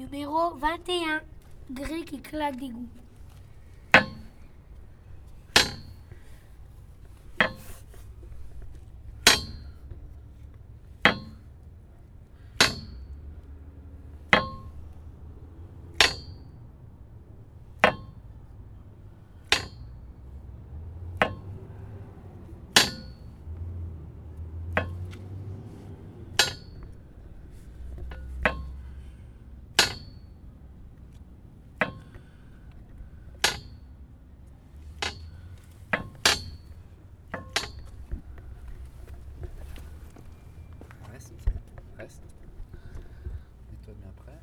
Numéro 21. Gré qui claque des goûts. reste. Nettoie bien après.